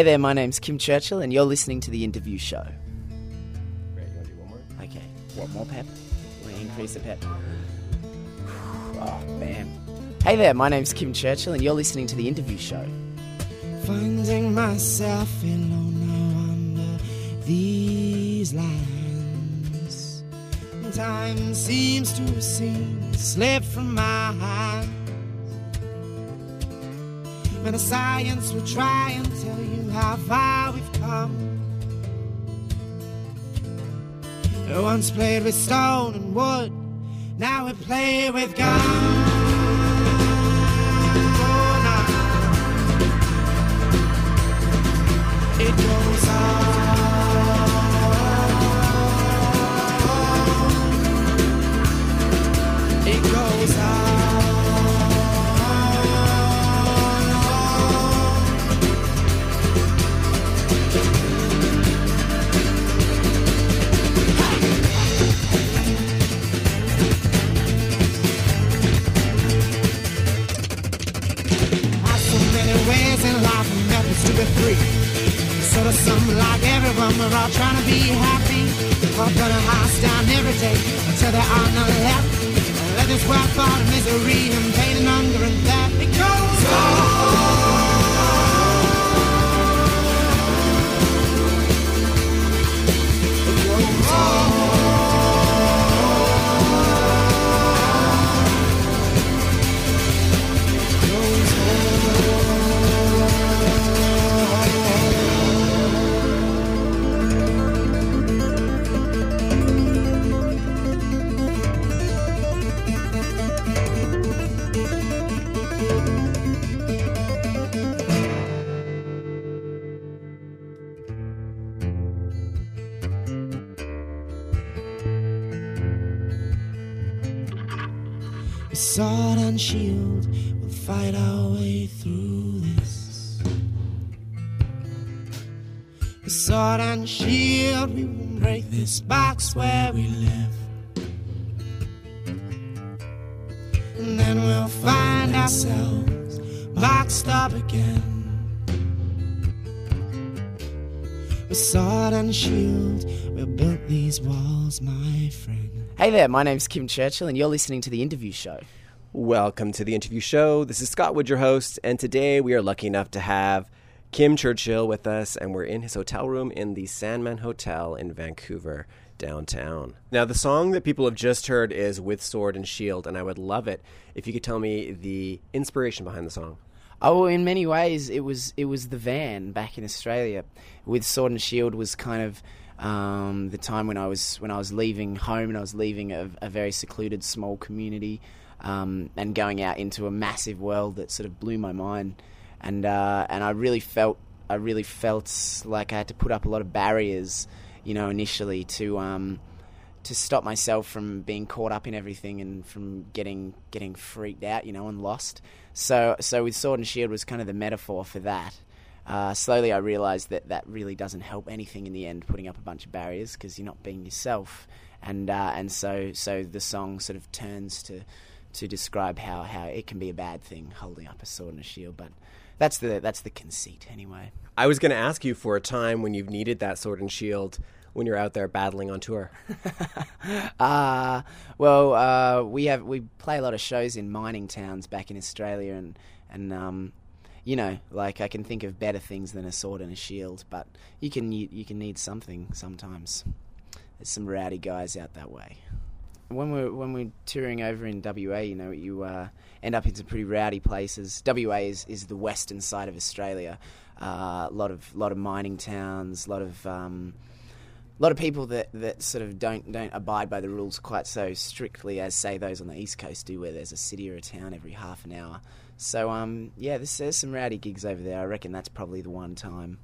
Hey there, my name's Kim Churchill, and you're listening to The Interview Show. Great, you want to do one more? Okay, what more pep? We increase the pep. Oh, man. Hey there, my name's Kim Churchill, and you're listening to The Interview Show. Finding myself alone now under these lines. Time seems to have to slip from my hands. When the science will try and tell you how far we've come. We once played with stone and wood, now we play with guns. It goes on. We're all trying to be happy. All gonna house down every day until there are none left. Let this world fall to misery and pain and hunger and death. Find ourselves boxed up again. With sword and shield, we'll build these walls, my friend. Hey there, my name's Kim Churchill, and you're listening to The Interview Show. Welcome to the interview show. This is Scott Wood, your host, and today we are lucky enough to have Kim Churchill with us, and we're in his hotel room in the Sandman Hotel in Vancouver, downtown. Now, the song that people have just heard is With Sword and Shield, and I would love it if you could tell me the inspiration behind the song. Oh, in many ways, it was it was the van back in Australia, with Sword and Shield was kind of um, the time when I was when I was leaving home and I was leaving a, a very secluded small community um, and going out into a massive world that sort of blew my mind, and uh, and I really felt I really felt like I had to put up a lot of barriers, you know, initially to. Um, to stop myself from being caught up in everything and from getting getting freaked out, you know, and lost. So so with Sword and Shield was kind of the metaphor for that. Uh, slowly, I realised that that really doesn't help anything in the end, putting up a bunch of barriers because you're not being yourself, and uh, and so so the song sort of turns to to describe how, how it can be a bad thing holding up a sword and a shield, but that's the that's the conceit anyway. I was going to ask you for a time when you've needed that sword and shield when you're out there battling on tour. Uh, well, uh, we have we play a lot of shows in mining towns back in Australia, and and um, you know, like I can think of better things than a sword and a shield, but you can you, you can need something sometimes. There's some rowdy guys out that way. When we're when we're touring over in WA, you know, you uh, end up in some pretty rowdy places. WA is, is the western side of Australia. A lot of lot of mining towns, a lot of um, lot of people that, that sort of don't don't abide by the rules quite so strictly as say those on the east coast do, where there's a city or a town every half an hour. So um, yeah, there's, there's some rowdy gigs over there. I reckon that's probably the one time,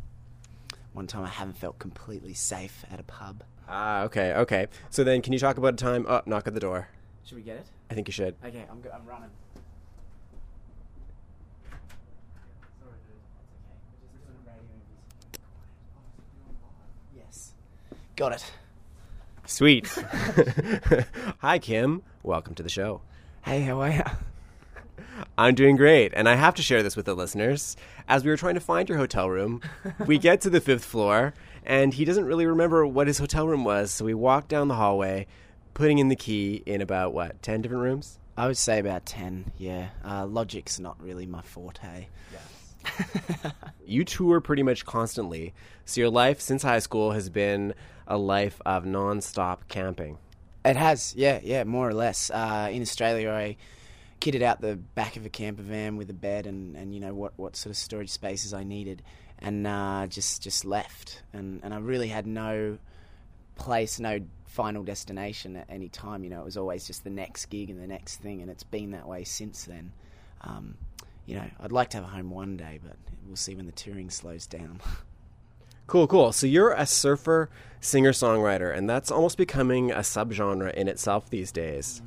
one time I haven't felt completely safe at a pub. Ah, okay, okay. So then, can you talk about a time? Oh, knock at the door. Should we get it? I think you should. Okay, I'm go- I'm running. Yes, got it. Sweet. Hi, Kim. Welcome to the show. Hey, how are you? I'm doing great, and I have to share this with the listeners. As we were trying to find your hotel room, we get to the fifth floor, and he doesn't really remember what his hotel room was. So we walk down the hallway, putting in the key in about what ten different rooms. I would say about 10, yeah. Uh, logic's not really my forte. You tour pretty much constantly, so your life since high school has been a life of non-stop camping. It has, yeah, yeah, more or less. Uh, in Australia, I kitted out the back of a camper van with a bed and, and you know what, what sort of storage spaces I needed, and uh, just just left. And and I really had no place, no final destination at any time. You know, it was always just the next gig and the next thing, and it's been that way since then. Um, you know, I'd like to have a home one day, but we'll see when the touring slows down. Cool, cool. So you're a surfer, singer, songwriter, and that's almost becoming a subgenre in itself these days.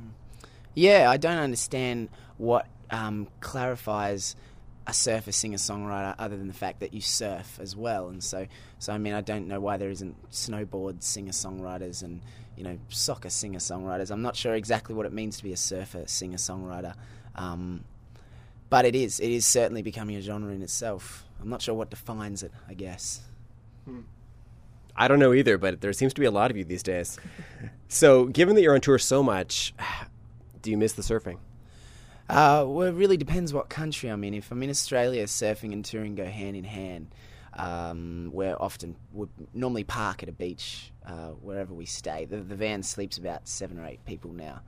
Yeah, I don't understand what um, clarifies a surfer singer songwriter other than the fact that you surf as well. And so, so I mean, I don't know why there isn't snowboard singer songwriters and you know soccer singer songwriters. I'm not sure exactly what it means to be a surfer singer songwriter, um, but it is. It is certainly becoming a genre in itself. I'm not sure what defines it. I guess. I don't know either, but there seems to be a lot of you these days. so, given that you're on tour so much, do you miss the surfing? Uh, well, it really depends what country I'm in. If I'm in Australia, surfing and touring go hand in hand. Um, we're often we normally park at a beach uh, wherever we stay. The, the van sleeps about seven or eight people now,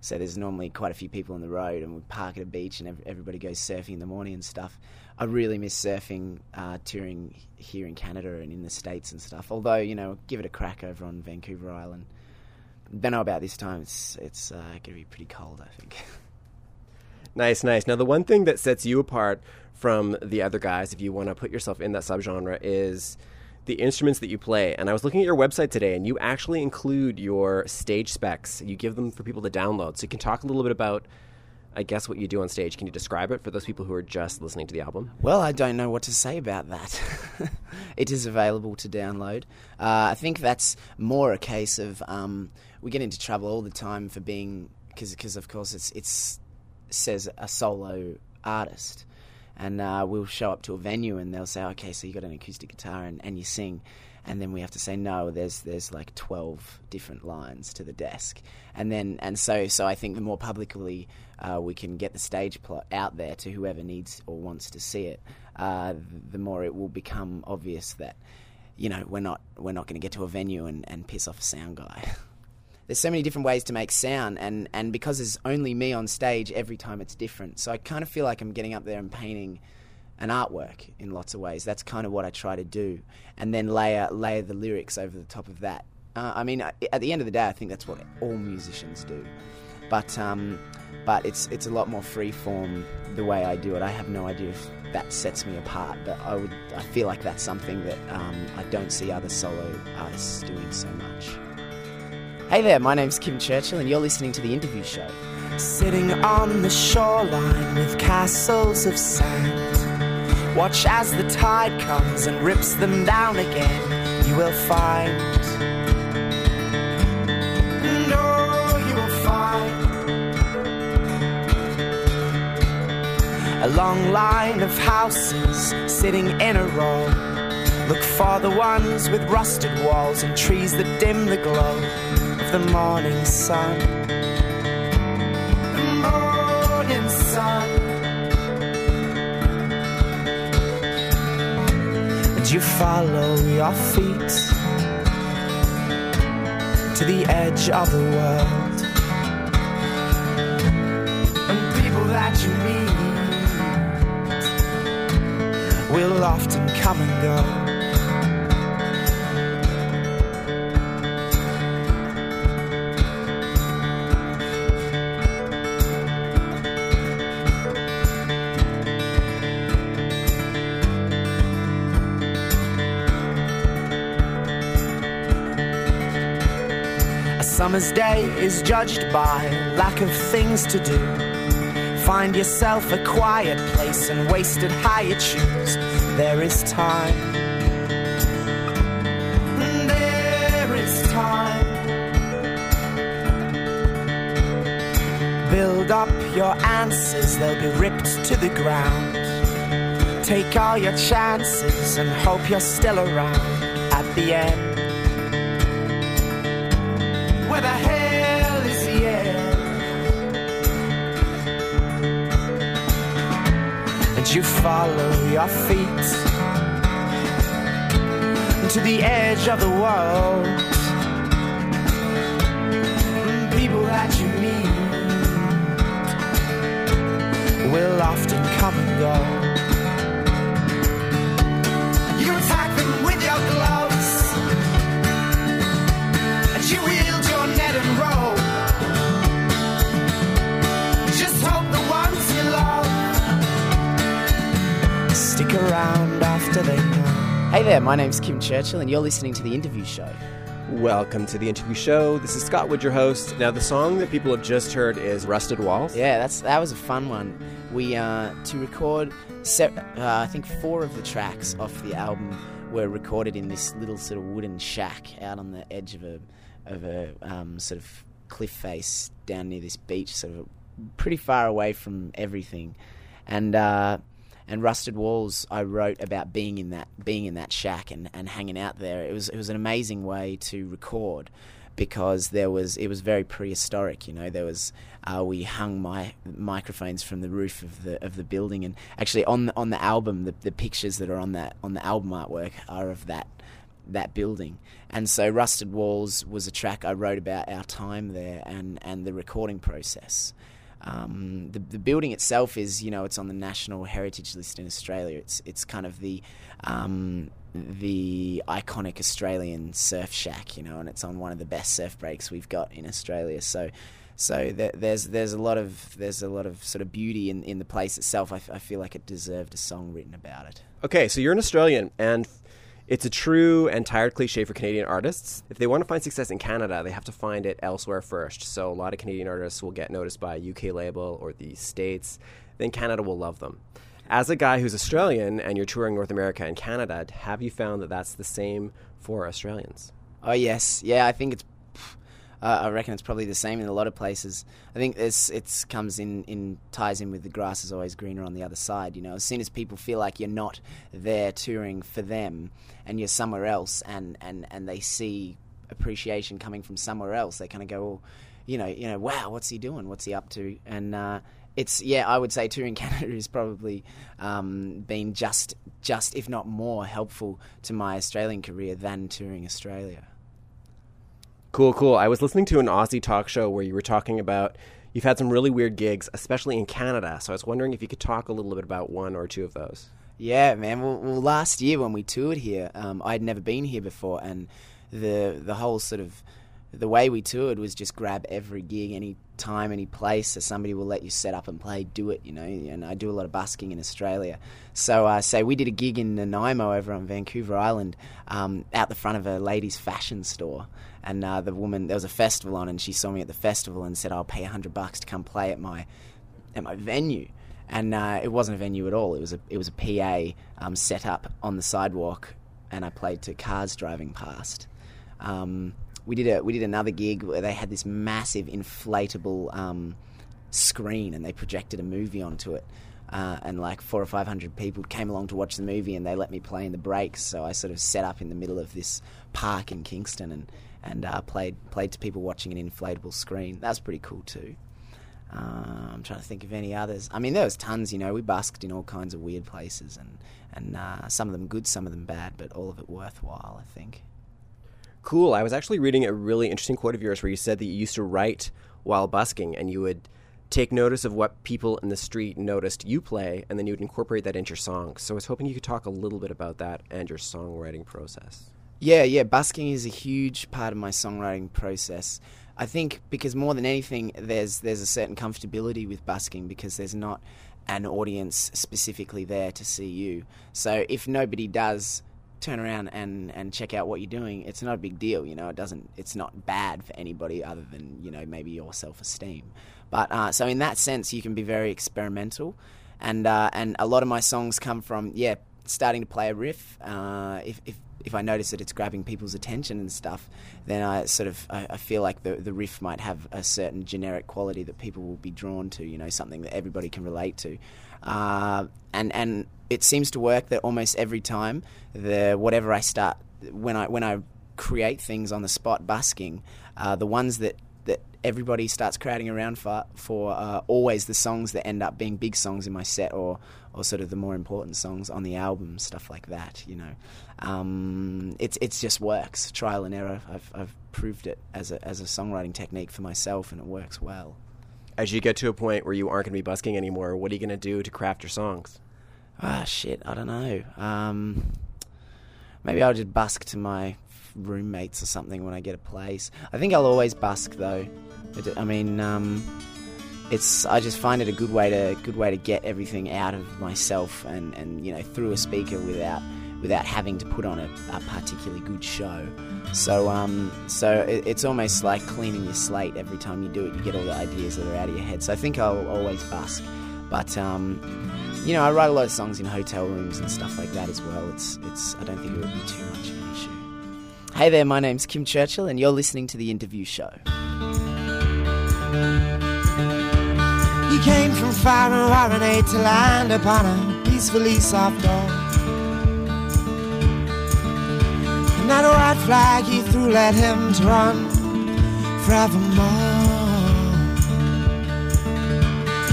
so there's normally quite a few people on the road, and we park at a beach, and everybody goes surfing in the morning and stuff. I really miss surfing, uh, touring here in Canada and in the states and stuff. Although you know, give it a crack over on Vancouver Island. Don't know about this time. It's it's uh, going to be pretty cold, I think. Nice, nice. Now, the one thing that sets you apart from the other guys, if you want to put yourself in that subgenre, is the instruments that you play. And I was looking at your website today, and you actually include your stage specs. You give them for people to download. So you can talk a little bit about, I guess, what you do on stage. Can you describe it for those people who are just listening to the album? Well, I don't know what to say about that. it is available to download. Uh, I think that's more a case of um, we get into trouble all the time for being because of course it's it's says a solo artist, and uh, we'll show up to a venue and they'll say, okay, so you got an acoustic guitar and, and you sing. And then we have to say no. There's there's like twelve different lines to the desk, and then and so so I think the more publicly uh, we can get the stage plot out there to whoever needs or wants to see it, uh, the more it will become obvious that you know we're not we're not going to get to a venue and, and piss off a sound guy. there's so many different ways to make sound and, and because there's only me on stage every time it's different. So i kind of feel like i'm getting up there and painting an artwork in lots of ways. That's kind of what i try to do. And then layer layer the lyrics over the top of that. Uh, i mean at the end of the day i think that's what all musicians do. But um, but it's it's a lot more free form the way I do it. I have no idea if that sets me apart, but I would I feel like that's something that um, I don't see other solo artists doing so much. Hey there, my name's Kim Churchill, and you're listening to the interview show. Sitting on the shoreline with castles of sand. Watch as the tide comes and rips them down again. You will find. No, you will find. A long line of houses sitting in a row. Look for the ones with rusted walls and trees that dim the glow the morning sun. The morning sun. And you follow your feet to the edge of the world. And people that you meet will often come and go. Summer's day is judged by lack of things to do. Find yourself a quiet place and wasted high you choose. There is time. There is time. Build up your answers, they'll be ripped to the ground. Take all your chances and hope you're still around at the end. You follow your feet to the edge of the world. People that you meet will often come and go. There, my name's Kim Churchill, and you're listening to The Interview Show. Welcome to the interview show. This is Scott Wood, your host. Now, the song that people have just heard is Rusted Walls. Yeah, that's that was a fun one. We uh, to record, se- uh, I think four of the tracks off the album were recorded in this little sort of wooden shack out on the edge of a of a um, sort of cliff face down near this beach, sort of pretty far away from everything, and. Uh, and rusted walls I wrote about being in that being in that shack and, and hanging out there. It was it was an amazing way to record because there was it was very prehistoric. You know, there was uh, we hung my microphones from the roof of the of the building, and actually on the, on the album, the, the pictures that are on that on the album artwork are of that that building. And so Rusted Walls was a track I wrote about our time there and and the recording process. Um, the, the building itself is, you know, it's on the National Heritage List in Australia. It's it's kind of the um, the iconic Australian surf shack, you know, and it's on one of the best surf breaks we've got in Australia. So, so there, there's there's a lot of there's a lot of sort of beauty in, in the place itself. I, feel like it deserved a song written about it. Okay, so you're an Australian, and it's a true and tired cliche for Canadian artists. If they want to find success in Canada, they have to find it elsewhere first. So a lot of Canadian artists will get noticed by a UK label or the States, then Canada will love them. As a guy who's Australian and you're touring North America and Canada, have you found that that's the same for Australians? Oh yes, yeah. I think it's. Uh, I reckon it's probably the same in a lot of places. I think it's comes in in ties in with the grass is always greener on the other side. You know, as soon as people feel like you're not there touring for them and you're somewhere else, and and and they see appreciation coming from somewhere else, they kind of go, oh, you know, you know, wow, what's he doing? What's he up to? And uh, it's yeah, I would say touring Canada has probably um, been just just if not more helpful to my Australian career than touring Australia. Cool, cool. I was listening to an Aussie talk show where you were talking about you've had some really weird gigs, especially in Canada. So I was wondering if you could talk a little bit about one or two of those. Yeah, man. Well, well last year when we toured here, um, I'd never been here before, and the the whole sort of the way we toured was just grab every gig, any time, any place. So somebody will let you set up and play, do it, you know. And I do a lot of busking in Australia. So, uh, say we did a gig in Nanaimo over on Vancouver Island, um, out the front of a ladies' fashion store. And uh, the woman, there was a festival on, and she saw me at the festival and said, "I'll pay a hundred bucks to come play at my at my venue." And uh, it wasn't a venue at all. It was a it was a PA um, set up on the sidewalk, and I played to cars driving past. Um, we did a we did another gig where they had this massive inflatable um, screen and they projected a movie onto it. Uh, and like four or five hundred people came along to watch the movie, and they let me play in the breaks. So I sort of set up in the middle of this park in Kingston and and uh, played played to people watching an inflatable screen. That was pretty cool too. Uh, I'm trying to think of any others. I mean, there was tons. You know, we busked in all kinds of weird places, and and uh, some of them good, some of them bad, but all of it worthwhile. I think. Cool. I was actually reading a really interesting quote of yours where you said that you used to write while busking and you would take notice of what people in the street noticed you play and then you would incorporate that into your song. So I was hoping you could talk a little bit about that and your songwriting process. Yeah, yeah, busking is a huge part of my songwriting process. I think because more than anything, there's there's a certain comfortability with busking because there's not an audience specifically there to see you. So if nobody does turn around and, and check out what you're doing, it's not a big deal. You know, it doesn't. It's not bad for anybody other than you know maybe your self esteem. But uh, so in that sense, you can be very experimental, and uh, and a lot of my songs come from yeah starting to play a riff. Uh, if, if if I notice that it's grabbing people's attention and stuff, then I sort of I, I feel like the the riff might have a certain generic quality that people will be drawn to. You know, something that everybody can relate to, uh, and and it seems to work that almost every time the whatever I start when I when I create things on the spot busking, uh, the ones that that everybody starts crowding around for for uh, always the songs that end up being big songs in my set or or sort of the more important songs on the album, stuff like that. You know, um, it's it's just works, trial and error. I've I've proved it as a as a songwriting technique for myself, and it works well. As you get to a point where you aren't going to be busking anymore, what are you going to do to craft your songs? Ah, shit, I don't know. Um, maybe I'll just busk to my roommates or something when I get a place. I think I'll always busk though. I mean, um, it's I just find it a good way to good way to get everything out of myself and, and you know through a speaker without without having to put on a, a particularly good show. So um, so it, it's almost like cleaning your slate every time you do it. You get all the ideas that are out of your head. So I think I'll always busk, but um, you know I write a lot of songs in hotel rooms and stuff like that as well. It's it's I don't think it would be too much of an issue. Hey there, my name's Kim Churchill, and you're listening to the interview show. He came from far and Warrenate to land upon a peacefully soft door. And that white flag he threw let him run forevermore.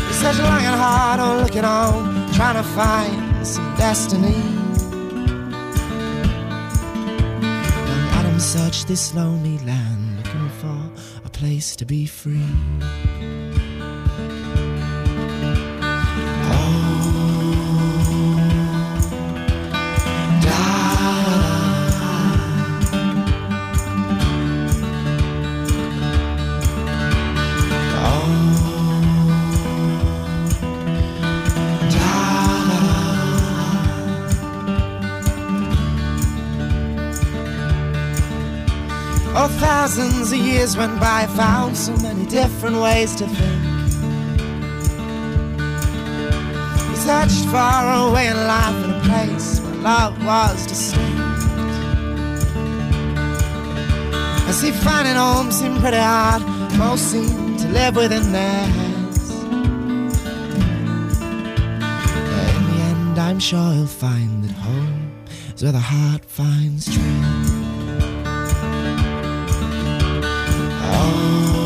He's such a long and hard on oh, looking on, trying to find some destiny. Young Adam searched this lonely land, looking for a place to be free. Thousands of years went by, I found so many different ways to think. We searched far away in life in a place where love was distinct. I see finding home seemed pretty hard, most seem to live within their heads. But in the end, I'm sure you'll find that home is where the heart finds strength. I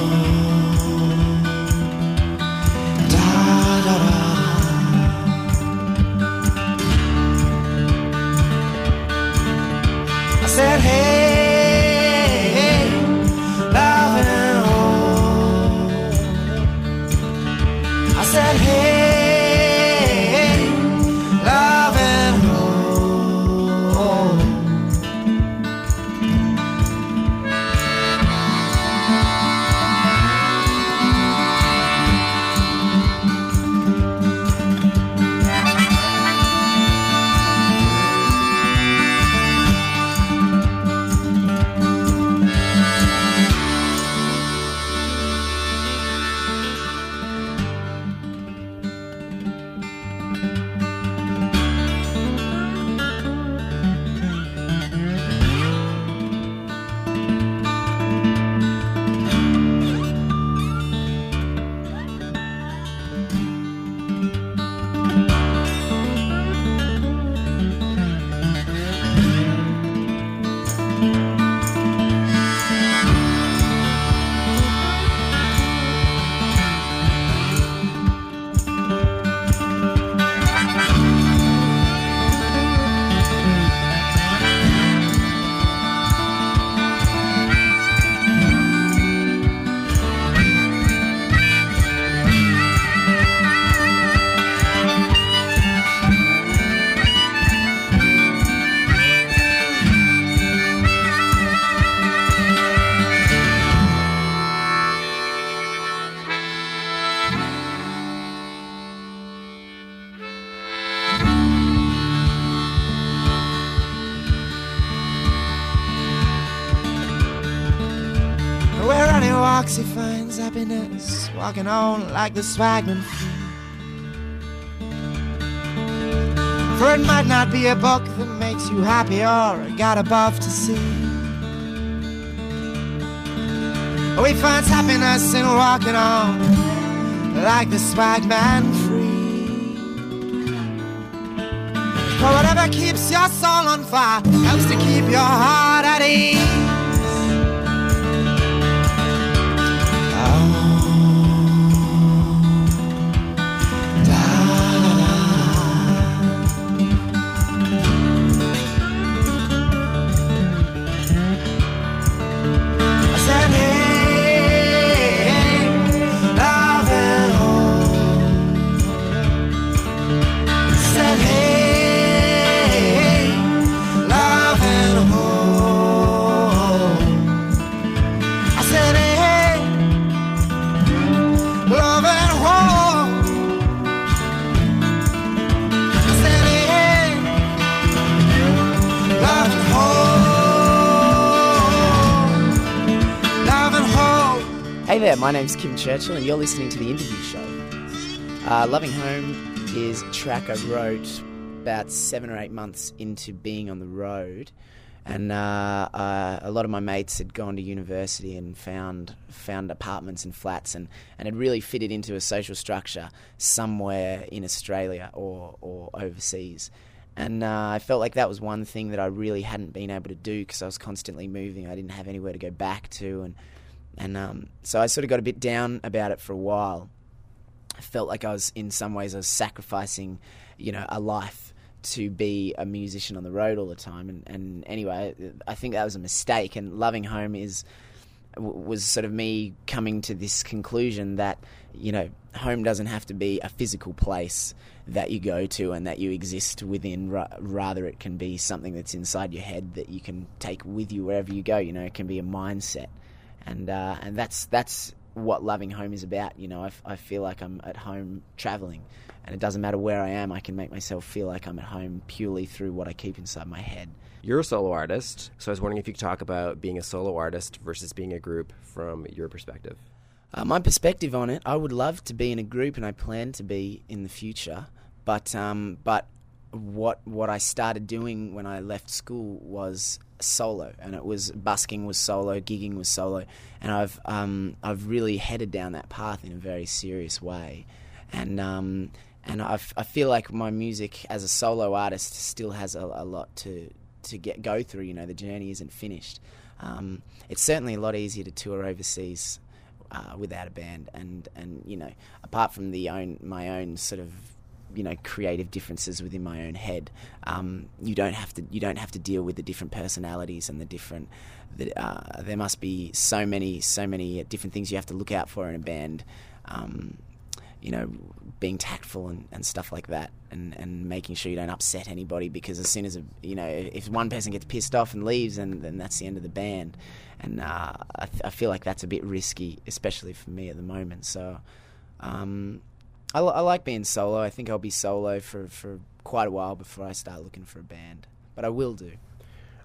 He finds happiness, walking on like the swagman. For it might not be a book that makes you happy or a god above to see. But we find happiness in walking on like the swagman free. For whatever keeps your soul on fire helps to keep your heart at ease. My name's Kim Churchill, and you're listening to the interview show. Uh, Loving Home is a track I wrote about seven or eight months into being on the road, and uh, uh, a lot of my mates had gone to university and found found apartments and flats, and, and had really fitted into a social structure somewhere in Australia or or overseas. And uh, I felt like that was one thing that I really hadn't been able to do because I was constantly moving. I didn't have anywhere to go back to, and and um, so I sort of got a bit down about it for a while. I felt like I was, in some ways, I was sacrificing, you know, a life to be a musician on the road all the time. And, and anyway, I think that was a mistake. And loving home is was sort of me coming to this conclusion that you know home doesn't have to be a physical place that you go to and that you exist within rather it can be something that's inside your head that you can take with you wherever you go you know it can be a mindset and uh, and that's that's what loving home is about you know I, I feel like I'm at home traveling and it doesn't matter where I am I can make myself feel like I'm at home purely through what I keep inside my head You're a solo artist, so I was wondering if you could talk about being a solo artist versus being a group from your perspective. Uh, my perspective on it, I would love to be in a group, and I plan to be in the future. But um, but what what I started doing when I left school was solo, and it was busking was solo, gigging was solo, and I've um, I've really headed down that path in a very serious way, and um, and I I feel like my music as a solo artist still has a, a lot to to get go through. You know, the journey isn't finished. Um, it's certainly a lot easier to tour overseas uh, without a band, and and you know, apart from the own my own sort of you know creative differences within my own head, um, you don't have to you don't have to deal with the different personalities and the different. The, uh, there must be so many so many different things you have to look out for in a band. Um, you know, being tactful and, and stuff like that, and, and making sure you don't upset anybody because as soon as a, you know if one person gets pissed off and leaves, then then that's the end of the band, and uh, I, th- I feel like that's a bit risky, especially for me at the moment. So, um, I, I like being solo. I think I'll be solo for for quite a while before I start looking for a band, but I will do.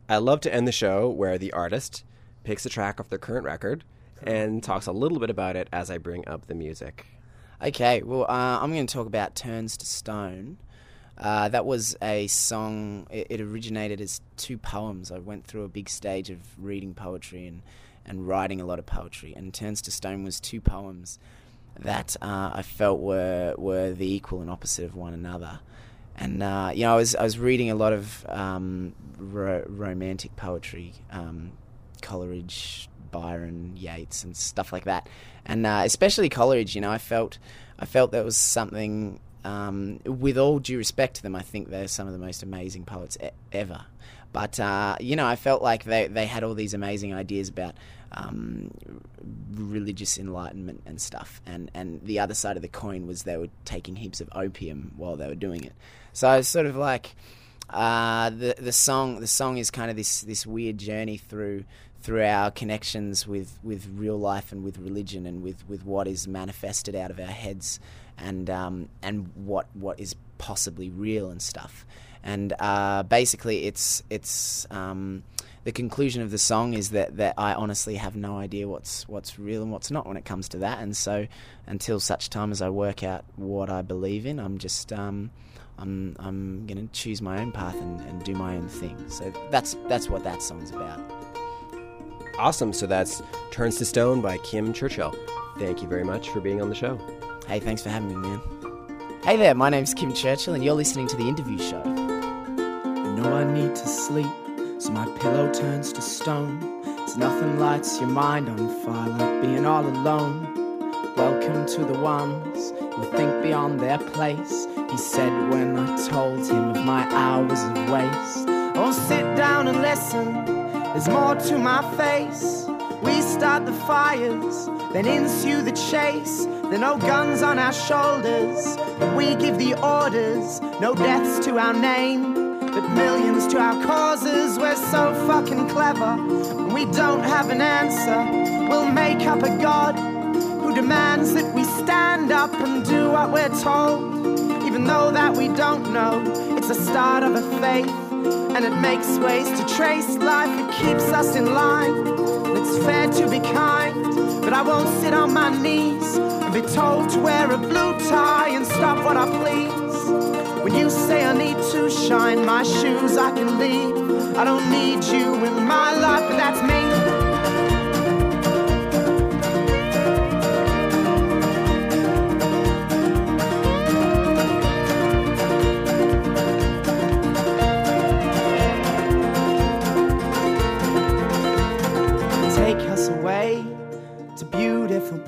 I love to end the show where the artist picks a track off their current record and talks a little bit about it as I bring up the music. Okay, well, uh, I'm going to talk about Turns to Stone. Uh, that was a song, it, it originated as two poems. I went through a big stage of reading poetry and, and writing a lot of poetry, and Turns to Stone was two poems that uh, I felt were, were the equal and opposite of one another. And uh, you know, I was I was reading a lot of um, ro- romantic poetry, um, Coleridge, Byron, Yeats, and stuff like that. And uh, especially Coleridge, you know, I felt I felt there was something. Um, with all due respect to them, I think they're some of the most amazing poets e- ever. But uh, you know, I felt like they they had all these amazing ideas about um, religious enlightenment and stuff. And and the other side of the coin was they were taking heaps of opium while they were doing it. So I was sort of like uh, the the song the song is kind of this this weird journey through through our connections with, with real life and with religion and with, with what is manifested out of our heads and um, and what what is possibly real and stuff. And uh, basically, it's it's um, the conclusion of the song is that, that I honestly have no idea what's what's real and what's not when it comes to that. And so, until such time as I work out what I believe in, I'm just um, I'm I'm to choose my own path and, and do my own thing. So that's that's what that song's about. Awesome. So that's Turns to Stone by Kim Churchill. Thank you very much for being on the show. Hey, thanks for having me, man. Hey there, my name's Kim Churchill, and you're listening to the interview show. I know I need to sleep, so my pillow turns to stone. As nothing lights your mind on fire like being all alone. Welcome to the ones who think beyond their place. He said when I told him of my hours of waste. Oh, sit down and listen, there's more to my face. Start the fires, then ensue the chase. There no guns on our shoulders, but we give the orders. No deaths to our name, but millions to our causes. We're so fucking clever, we don't have an answer. We'll make up a god who demands that we stand up and do what we're told. Even though that we don't know, it's the start of a faith, and it makes ways to trace life. It keeps us in line. It's fair to be kind, but I won't sit on my knees and be told to wear a blue tie and stop what I please. When you say I need to shine my shoes, I can leave. I don't need you in my life, but that's me.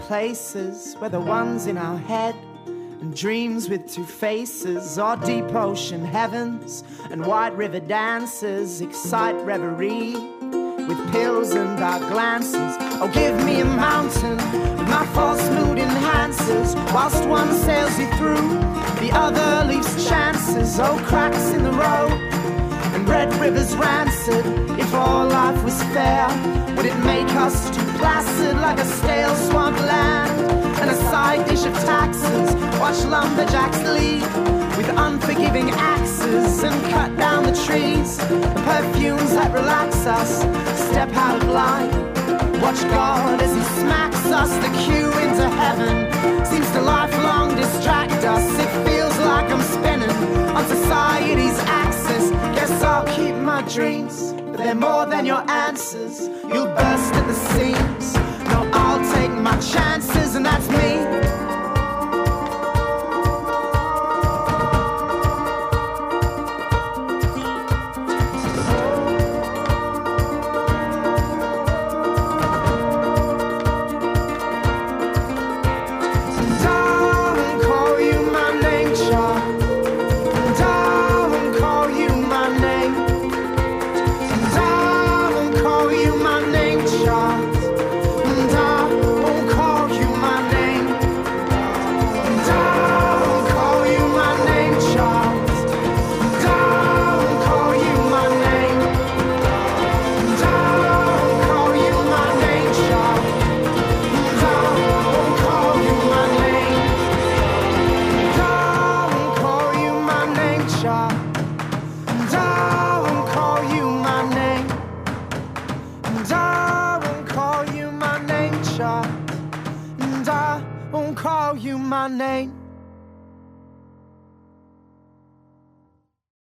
Places where the ones in our head and dreams with two faces or deep ocean heavens and white river dances excite reverie with pills and dark glances. Oh, give me a mountain my false mood enhances whilst one sails you through, the other leaves chances. Oh, cracks in the road rivers rancid. If all life was fair, would it make us too placid like a stale swamp land? And a side dish of taxes. Watch lumberjacks lead with unforgiving axes and cut down the trees. The perfumes that relax us step out of line. Watch God as He smacks us. The queue into heaven seems to lifelong distract us. It feels like I'm spinning on society's axis. Guess I'll keep my dreams, but they're more than your answers. You'll burst at the seams. No, I'll take my chances, and that's me.